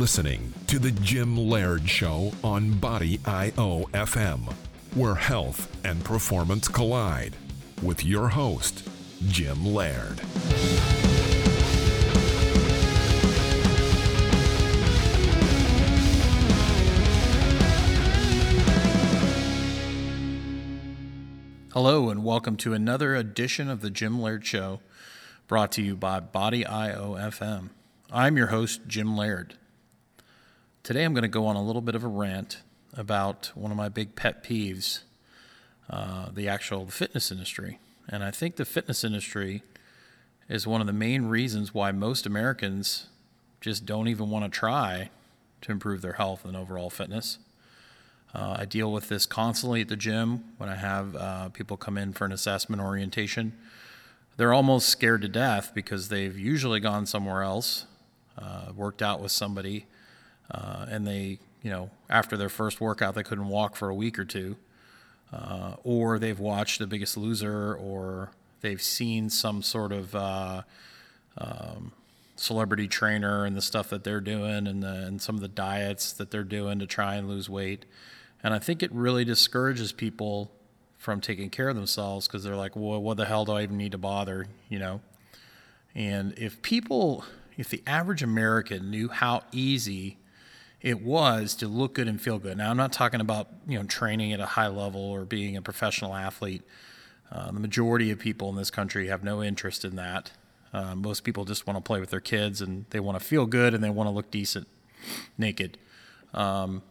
listening to The Gym Laird Show on Body IO FM, where health and performance collide, with your host, Jim Laird. Hello, and welcome to another edition of The Gym Laird Show, brought to you by Body IO FM. I'm your host, Jim Laird. Today I'm going to go on a little bit of a rant about one of my big pet peeves uh, the actual fitness industry. And I think the fitness industry is one of the main reasons why most Americans just don't even want to try to improve their health and overall fitness. Uh, I deal with this constantly at the gym when I have uh, people come in for an assessment orientation. They're almost scared to death because they've usually gone somewhere else uh, worked out with somebody, uh, and they, you know, after their first workout, they couldn't walk for a week or two, uh, or they've watched The Biggest Loser, or they've seen some sort of uh, um, celebrity trainer and the stuff that they're doing, and, the, and some of the diets that they're doing to try and lose weight. And I think it really discourages people from taking care of themselves because they're like, well, what the hell do I even need to bother, you know? And if people if the average American knew how easy it was to look good and feel good. Now, I'm not talking about you know training at a high level or being a professional athlete. Uh, the majority of people in this country have no interest in that. Uh, most people just want to play with their kids and they want to feel good and they want to look decent naked. Um,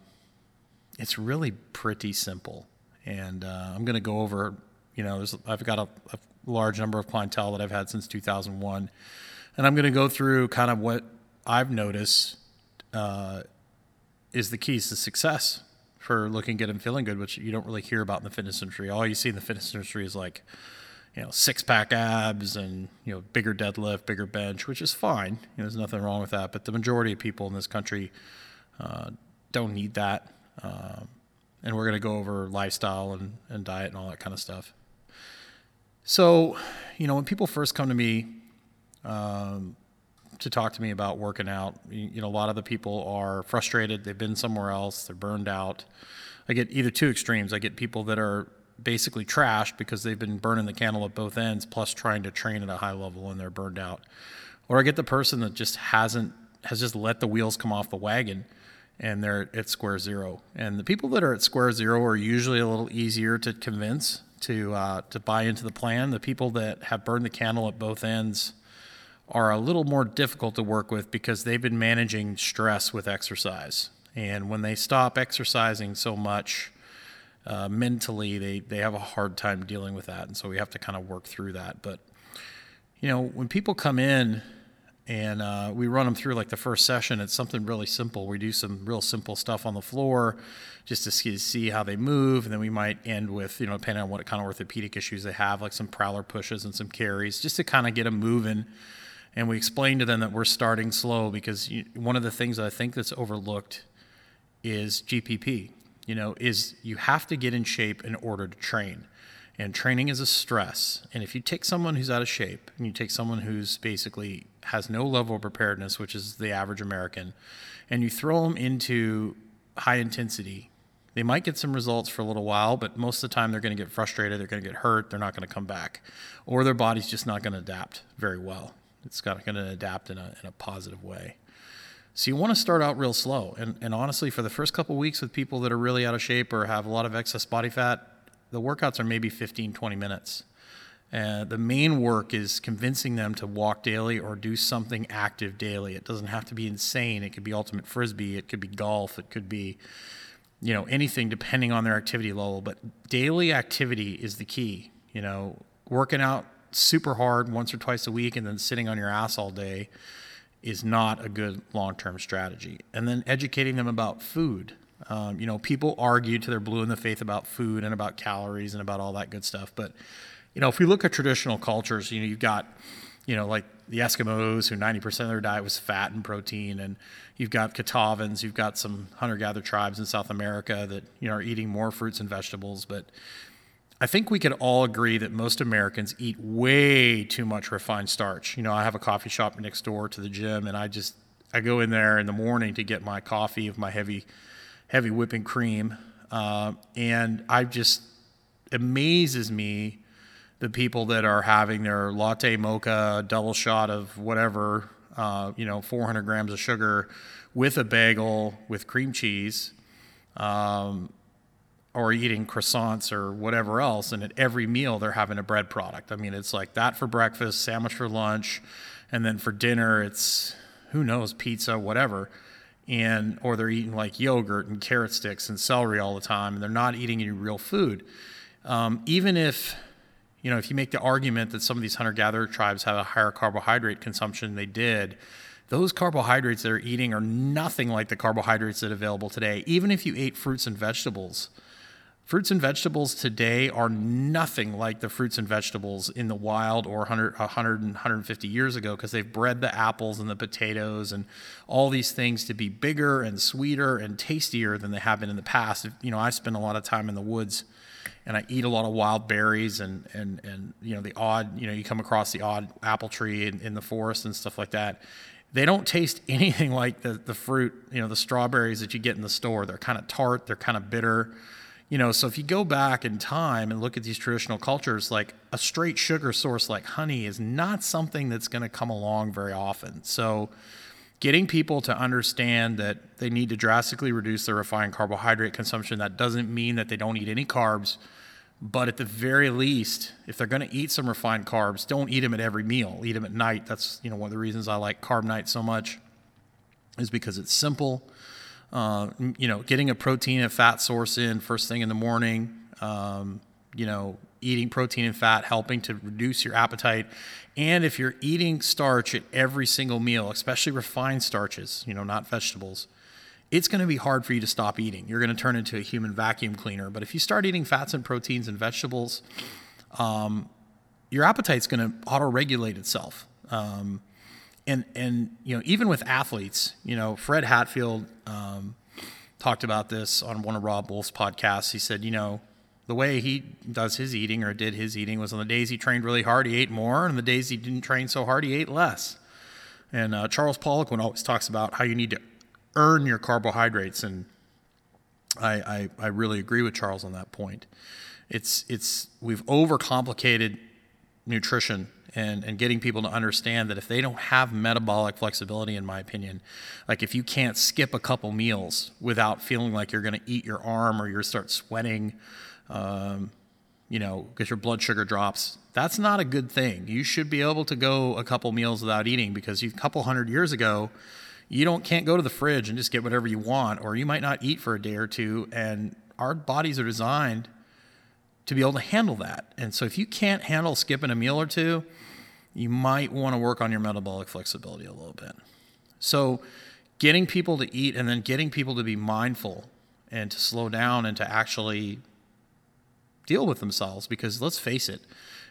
it's really pretty simple. And uh, I'm going to go over, you know, I've got a, a large number of clientele that I've had since 2001 and I'm going to go through kind of what I've noticed uh, is the keys to success for looking good and feeling good, which you don't really hear about in the fitness industry. All you see in the fitness industry is like, you know, six pack abs and, you know, bigger deadlift, bigger bench, which is fine. You know, there's nothing wrong with that. But the majority of people in this country uh, don't need that. Um, and we're going to go over lifestyle and, and diet and all that kind of stuff. So, you know, when people first come to me um, to talk to me about working out. You, know, a lot of the people are frustrated. They've been somewhere else. They're burned out. I get either two extremes. I get people that are basically trashed because they've been burning the candle at both ends, plus trying to train at a high level and they're burned out. Or I get the person that just hasn't has just let the wheels come off the wagon and they're at square zero. And the people that are at square zero are usually a little easier to convince to uh, to buy into the plan. The people that have burned the candle at both ends are a little more difficult to work with because they've been managing stress with exercise. And when they stop exercising so much uh, mentally, they, they have a hard time dealing with that. And so we have to kind of work through that. But, you know, when people come in and uh, we run them through like the first session, it's something really simple. We do some real simple stuff on the floor just to see, see how they move. And then we might end with, you know, depending on what kind of orthopedic issues they have, like some prowler pushes and some carries just to kind of get them moving and we explain to them that we're starting slow because you, one of the things I think that's overlooked is GPP. You know, is you have to get in shape in order to train. And training is a stress. And if you take someone who's out of shape and you take someone who's basically has no level of preparedness, which is the average American, and you throw them into high intensity, they might get some results for a little while, but most of the time they're going to get frustrated, they're going to get hurt, they're not going to come back, or their body's just not going to adapt very well. It's got going to adapt in a, in a positive way. So you want to start out real slow. And, and honestly, for the first couple weeks with people that are really out of shape or have a lot of excess body fat, the workouts are maybe 15, 20 minutes. Uh, the main work is convincing them to walk daily or do something active daily. It doesn't have to be insane. It could be ultimate frisbee. It could be golf. It could be, you know, anything depending on their activity level. But daily activity is the key. You know, working out super hard once or twice a week and then sitting on your ass all day is not a good long-term strategy. And then educating them about food. Um, you know, people argue to their blue in the face about food and about calories and about all that good stuff. But you know, if we look at traditional cultures, you know, you've got, you know, like the Eskimos who 90% of their diet was fat and protein, and you've got Kitavans, you've got some hunter-gatherer tribes in South America that you know are eating more fruits and vegetables, but I think we could all agree that most Americans eat way too much refined starch. You know, I have a coffee shop next door to the gym, and I just I go in there in the morning to get my coffee of my heavy, heavy whipping cream, uh, and I just amazes me the people that are having their latte mocha, double shot of whatever, uh, you know, 400 grams of sugar with a bagel with cream cheese, um, or eating croissants or whatever else. And at every meal, they're having a bread product. I mean, it's like that for breakfast, sandwich for lunch, and then for dinner, it's who knows, pizza, whatever. And or they're eating like yogurt and carrot sticks and celery all the time, and they're not eating any real food. Um, even if you know, if you make the argument that some of these hunter gatherer tribes have a higher carbohydrate consumption than they did, those carbohydrates they're eating are nothing like the carbohydrates that are available today. Even if you ate fruits and vegetables, fruits and vegetables today are nothing like the fruits and vegetables in the wild or 100, 100 and 150 years ago because they've bred the apples and the potatoes and all these things to be bigger and sweeter and tastier than they have been in the past. You know, I spend a lot of time in the woods and I eat a lot of wild berries and and and you know the odd you know you come across the odd apple tree in, in the forest and stuff like that. They don't taste anything like the the fruit you know the strawberries that you get in the store. They're kind of tart. They're kind of bitter. You know, so if you go back in time and look at these traditional cultures, like a straight sugar source like honey is not something that's going to come along very often. So, getting people to understand that they need to drastically reduce their refined carbohydrate consumption. That doesn't mean that they don't eat any carbs. But at the very least, if they're going to eat some refined carbs, don't eat them at every meal. Eat them at night. That's you know one of the reasons I like carb night so much, is because it's simple. Uh, you know, getting a protein and fat source in first thing in the morning. Um, you know, eating protein and fat, helping to reduce your appetite. And if you're eating starch at every single meal, especially refined starches, you know, not vegetables, it's going to be hard for you to stop eating. You're going to turn into a human vacuum cleaner. But if you start eating fats and proteins and vegetables, um, your appetite's going to auto-regulate itself. Um, and and you know even with athletes, you know Fred Hatfield um, talked about this on one of Robb Wolf's podcasts. He said, you know, the way he does his eating or did his eating was on the days he trained really hard, he ate more, and the days he didn't train so hard, he ate less. And uh, Charles Poliquin always talks about how you need to earn your carbohydrates, and I, I, I really agree with Charles on that point. It's it's we've overcomplicated nutrition and, and getting people to understand that if they don't have metabolic flexibility, in my opinion, like if you can't skip a couple meals without feeling like you're going to eat your arm or you start sweating, um, you know, because your blood sugar drops, that's not a good thing. You should be able to go a couple meals without eating because a couple hundred years ago, you don't can't go to the fridge and just get whatever you want, or you might not eat for a day or two. And our bodies are designed to be able to handle that. And so if you can't handle skipping a meal or two, you might want to work on your metabolic flexibility a little bit. So getting people to eat and then getting people to be mindful and to slow down and to actually deal with themselves because let's face it,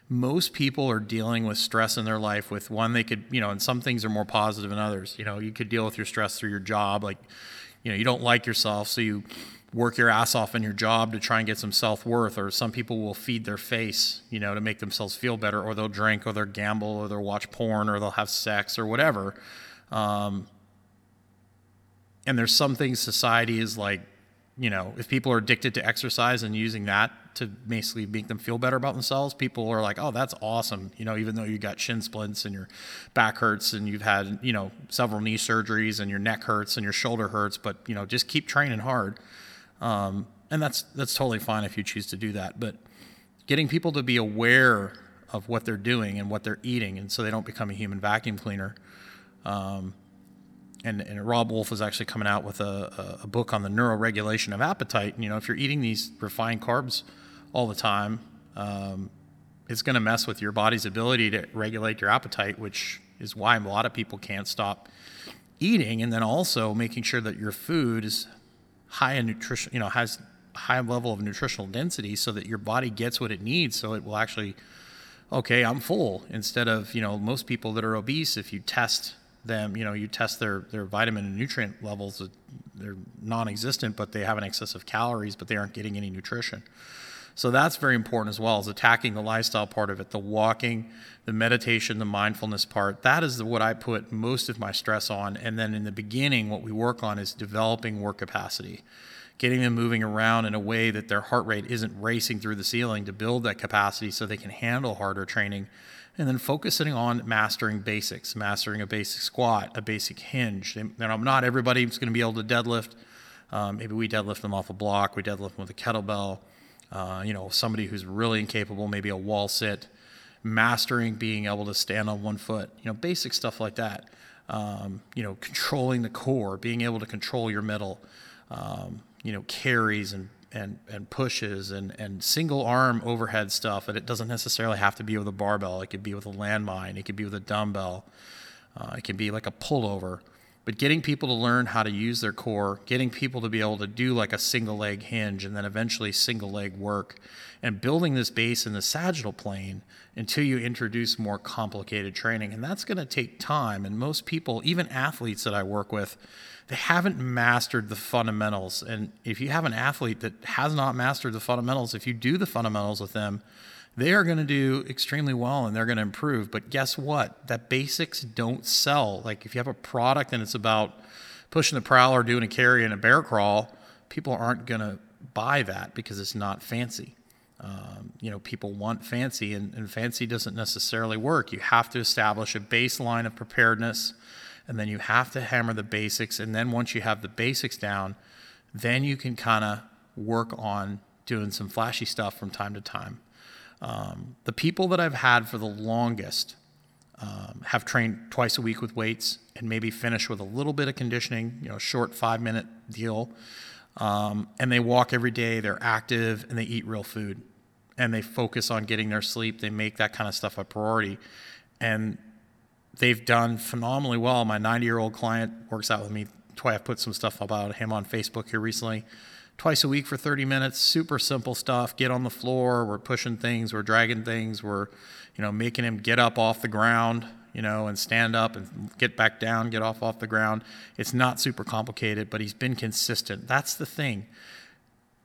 most people are dealing with stress in their life with one they could you know and some things are more positive than others you know you could deal with your stress through your job like you know you don't like yourself so you work your ass off in your job to try and get some self-worth or some people will feed their face you know to make themselves feel better or they'll drink or they'll gamble or they'll watch porn or they'll have sex or whatever um, and there's some things society is like you know if people are addicted to exercise and using that to basically make them feel better about themselves. People are like, "Oh, that's awesome!" You know, even though you got shin splints and your back hurts and you've had you know several knee surgeries and your neck hurts and your shoulder hurts, but you know, just keep training hard. Um, and that's that's totally fine if you choose to do that. But getting people to be aware of what they're doing and what they're eating, and so they don't become a human vacuum cleaner. Um, and, and Robb Wolf is actually coming out with a, a, book on the neuroregulation of appetite. And, you know, if you're eating these refined carbs all the time, um, it's going to mess with your body's ability to regulate your appetite, which is why a lot of people can't stop eating. And then also making sure that your food is high in nutrition, you know, has high level of nutritional density so that your body gets what it needs. So it will actually, okay, I'm full. Instead of, you know, most people that are obese, if you test them, you know, you test their, their vitamin and nutrient levels, they're non existent, but they have an excess of calories, but they aren't getting any nutrition. So that's very important as well as attacking the lifestyle part of it, the walking, the meditation, the mindfulness part. That is what I put most of my stress on. And then in the beginning, what we work on is developing work capacity, getting them moving around in a way that their heart rate isn't racing through the ceiling to build that capacity so they can handle harder training and then focusing on mastering basics, mastering a basic squat, a basic hinge. And not everybody's going to be able to deadlift. Um, maybe we deadlift them off a block, we deadlift them with a kettlebell. Uh, you know, somebody who's really incapable, maybe a wall sit, mastering being able to stand on one foot. You know, basic stuff like that. Um, you know, controlling the core, being able to control your middle. Um, you know, carries and and and pushes and and single arm overhead stuff and it doesn't necessarily have to be with a barbell it could be with a landmine it could be with a dumbbell uh, it can be like a pullover but getting people to learn how to use their core getting people to be able to do like a single leg hinge and then eventually single leg work and building this base in the sagittal plane until you introduce more complicated training and that's going to take time and most people even athletes that i work with they haven't mastered the fundamentals. And if you have an athlete that has not mastered the fundamentals, if you do the fundamentals with them, they are going to do extremely well and they're going to improve. But guess what? That basics don't sell. Like if you have a product and it's about pushing the prowler, doing a carry and a bear crawl, people aren't going to buy that because it's not fancy. Um, you know, people want fancy, and, and fancy doesn't necessarily work. You have to establish a baseline of preparedness and then you have to hammer the basics. And then once you have the basics down, then you can kind of work on doing some flashy stuff from time to time. Um, the people that I've had for the longest um, have trained twice a week with weights and maybe finish with a little bit of conditioning, you know, short five minute deal. Um, and they walk every day, they're active, and they eat real food. And they focus on getting their sleep. They make that kind of stuff a priority. And they've done phenomenally well. My 90 year old client works out with me. I've put some stuff about him on Facebook here recently. Twice a week for 30 minutes, super simple stuff. Get on the floor. We're pushing things. We're dragging things. We're, you know, making him get up off the ground, you know, and stand up and get back down, get off off the ground. It's not super complicated, but he's been consistent. That's the thing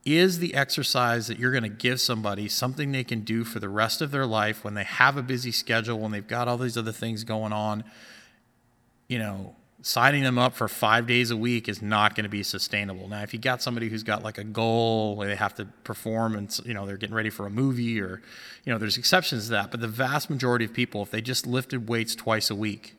is the exercise that you're going to give somebody something they can do for the rest of their life when they have a busy schedule, when they've got all these other things going on. You know, signing them up for five days a week is not going to be sustainable. Now, if you got somebody who's got like a goal where they have to perform and, you know, they're getting ready for a movie or, you know, there's exceptions to that. But the vast majority of people, if they just lifted weights twice a week,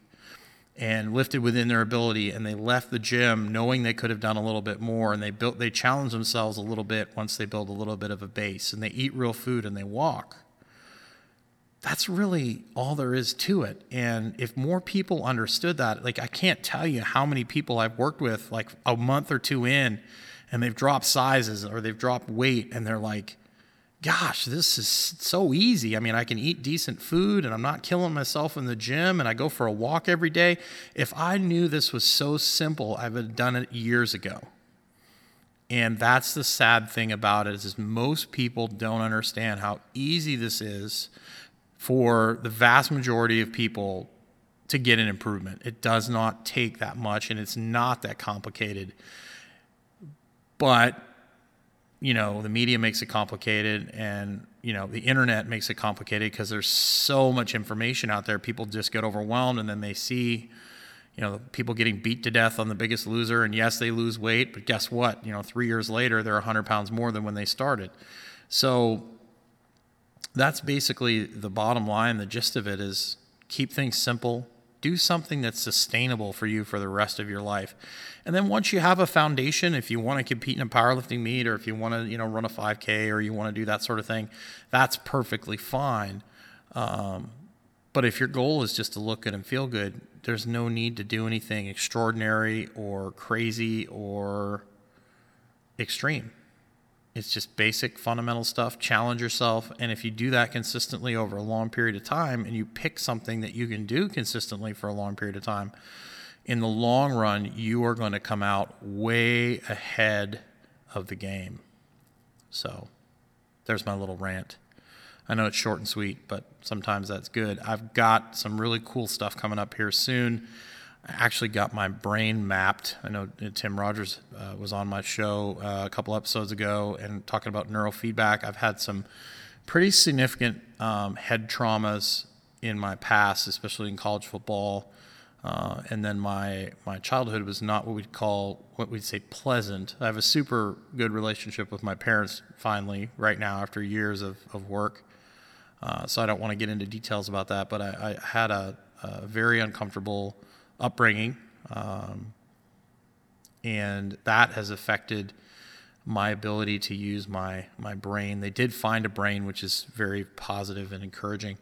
and lifted within their ability and they left the gym knowing they could have done a little bit more and they built they challenge themselves a little bit once they build a little bit of a base and they eat real food and they walk that's really all there is to it and if more people understood that like i can't tell you how many people i've worked with like a month or two in and they've dropped sizes or they've dropped weight and they're like gosh, this is so easy. I mean, I can eat decent food and I'm not killing myself in the gym and I go for a walk every day. If I knew this was so simple, I would have done it years ago. And that's the sad thing about it is, is most people don't understand how easy this is for the vast majority of people to get an improvement. It does not take that much and it's not that complicated. But you know the media makes it complicated and you know the internet makes it complicated because there's so much information out there people just get overwhelmed and then they see you know people getting beat to death on the biggest loser and yes they lose weight but guess what you know three years later they're 100 pounds more than when they started so that's basically the bottom line the gist of it is keep things simple do something that's sustainable for you for the rest of your life. And then once you have a foundation, if you want to compete in a powerlifting meet or if you want to, you know, run a 5K or you want to do that sort of thing, that's perfectly fine. Um, but if your goal is just to look good and feel good, there's no need to do anything extraordinary or crazy or extreme. It's just basic fundamental stuff. Challenge yourself. And if you do that consistently over a long period of time and you pick something that you can do consistently for a long period of time, in the long run, you are going to come out way ahead of the game. So there's my little rant. I know it's short and sweet, but sometimes that's good. I've got some really cool stuff coming up here soon. I actually got my brain mapped. I know Tim Rogers uh, was on my show uh, a couple episodes ago and talking about neurofeedback. I've had some pretty significant um, head traumas in my past, especially in college football. Uh, and then my my childhood was not what we'd call what we'd say pleasant. I have a super good relationship with my parents finally right now after years of, of work. Uh, so I don't want to get into details about that, but I, I had a, a, very uncomfortable upbringing, um, and that has affected my ability to use my my brain. They did find a brain, which is very positive and encouraging.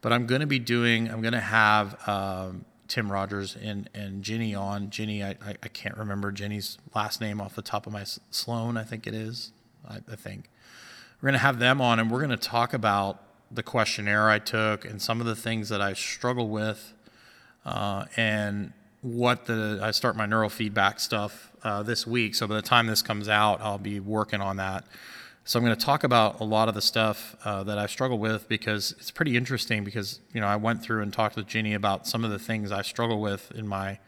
But I'm going to be doing. I'm going to have um, Tim Rogers and and Ginny on. Ginny, I, I, I can't remember Ginny's last name off the top of my Sloan. I think it is. I, I think we're going to have them on, and we're going to talk about the questionnaire I took and some of the things that I struggle with, uh, and what the I start my neurofeedback stuff uh, this week. So by the time this comes out, I'll be working on that. So I'm going to talk about a lot of the stuff uh, that I struggle with because it's pretty interesting. Because you know I went through and talked with Ginny about some of the things I struggle with in my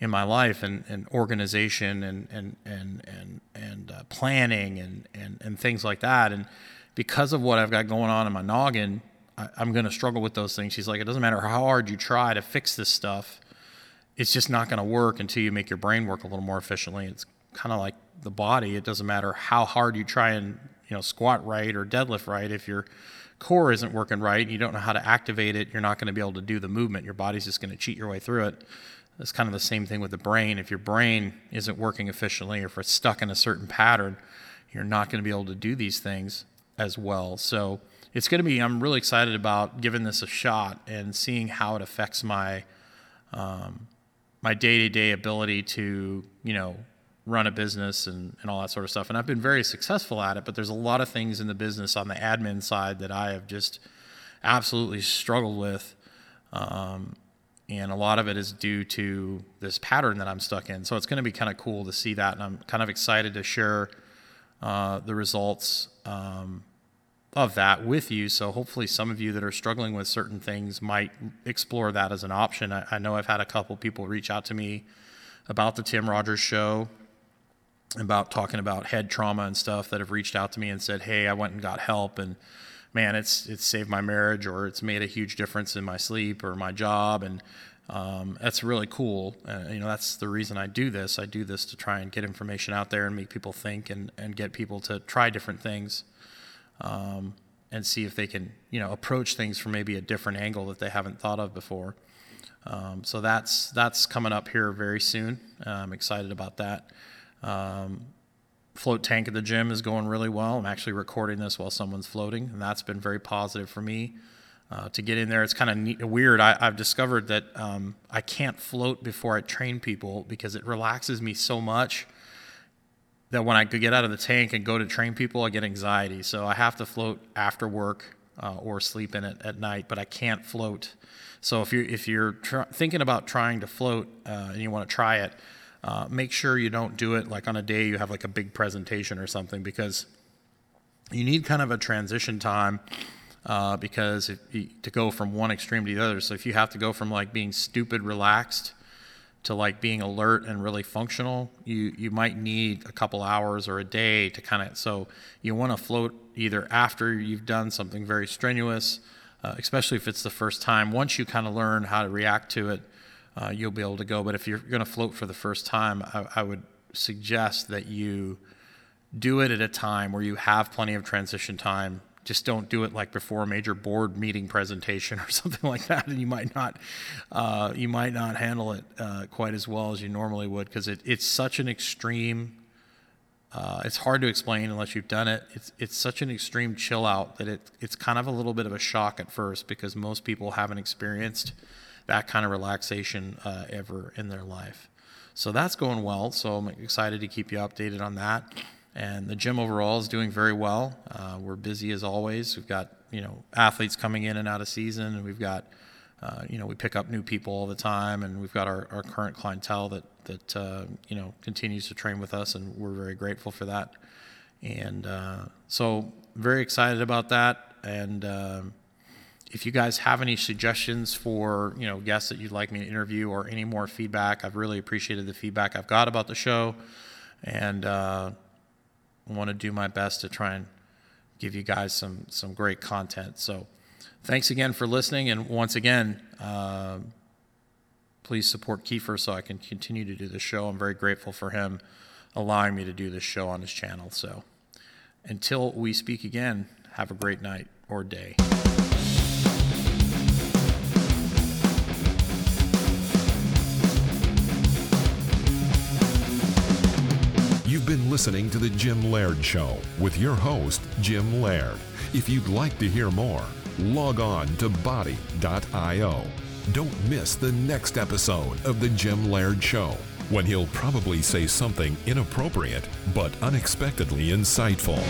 in my life and, and organization and and and and and uh, planning and, and and things like that. And because of what I've got going on in my noggin, I, I'm going to struggle with those things. She's like, it doesn't matter how hard you try to fix this stuff, it's just not going to work until you make your brain work a little more efficiently. It's kind of like the body. It doesn't matter how hard you try and you know squat right or deadlift right if your core isn't working right and you don't know how to activate it, you're not going to be able to do the movement. Your body's just going to cheat your way through it. It's kind of the same thing with the brain. If your brain isn't working efficiently or if it's stuck in a certain pattern, you're not going to be able to do these things as well. So it's going to be, I'm really excited about giving this a shot and seeing how it affects my, um, my day-to-day ability to, you know, run a business and, and all that sort of stuff. And I've been very successful at it, but there's a lot of things in the business on the admin side that I have just absolutely struggled with. Um, and a lot of it is due to this pattern that I'm stuck in. So it's going to be kind of cool to see that. And I'm kind of excited to share uh, the results um, of that with you. So hopefully, some of you that are struggling with certain things might explore that as an option. I, I know I've had a couple people reach out to me about the Tim Rogers show, about talking about head trauma and stuff that have reached out to me and said, "Hey, I went and got help and." Man, it's it's saved my marriage, or it's made a huge difference in my sleep or my job, and um, that's really cool. Uh, you know, that's the reason I do this. I do this to try and get information out there and make people think and, and get people to try different things um, and see if they can, you know, approach things from maybe a different angle that they haven't thought of before. Um, so that's that's coming up here very soon. I'm excited about that. Um, float tank at the gym is going really well. I'm actually recording this while someone's floating, and that's been very positive for me uh, to get in there. It's kind of weird. I, have discovered that um, I can't float before I train people because it relaxes me so much that when I get out of the tank and go to train people, I get anxiety. So I have to float after work uh, or sleep in it at night, but I can't float. So if you're if you're tr- thinking about trying to float uh, and you want to try it, uh, make sure you don't do it like on a day you have like a big presentation or something because you need kind of a transition time uh, because to go from one extreme to the other. So if you have to go from like being stupid relaxed to like being alert and really functional, you you might need a couple hours or a day to kind of. So you want to float either after you've done something very strenuous, uh, especially if it's the first time. Once you kind of learn how to react to it, uh, you'll be able to go. But if you're going to float for the first time, I, I would suggest that you do it at a time where you have plenty of transition time just don't do it like before a major board meeting presentation or something like that, and you might not uh, you might not handle it uh, quite as well as you normally would because it, it's such an extreme. Uh, it's hard to explain unless you've done it. It's it's such an extreme chill out that it it's kind of a little bit of a shock at first because most people haven't experienced that kind of relaxation uh, ever in their life. So that's going well. So I'm excited to keep you updated on that. And the gym overall is doing very well. Uh, we're busy as always. We've got you know athletes coming in and out of season, and we've got uh, you know we pick up new people all the time, and we've got our, our current clientele that that uh, you know continues to train with us, and we're very grateful for that. And uh, so very excited about that. And um, if you guys have any suggestions for you know guests that you'd like me to interview or any more feedback, I've really appreciated the feedback I've got about the show, and uh, want to do my best to try and give you guys some some great content. So, thanks again for listening, and once again, uh, please support Kiefer so I can continue to do the show. I'm very grateful for him allowing me to do this show on his channel. So, until we speak again, have a great night or day. Listening to The Gym Laird Show with your host, Jim Laird. If you'd like to hear more, log on to body.io. Don't miss the next episode of The Gym Laird Show when he'll probably say something inappropriate but unexpectedly insightful.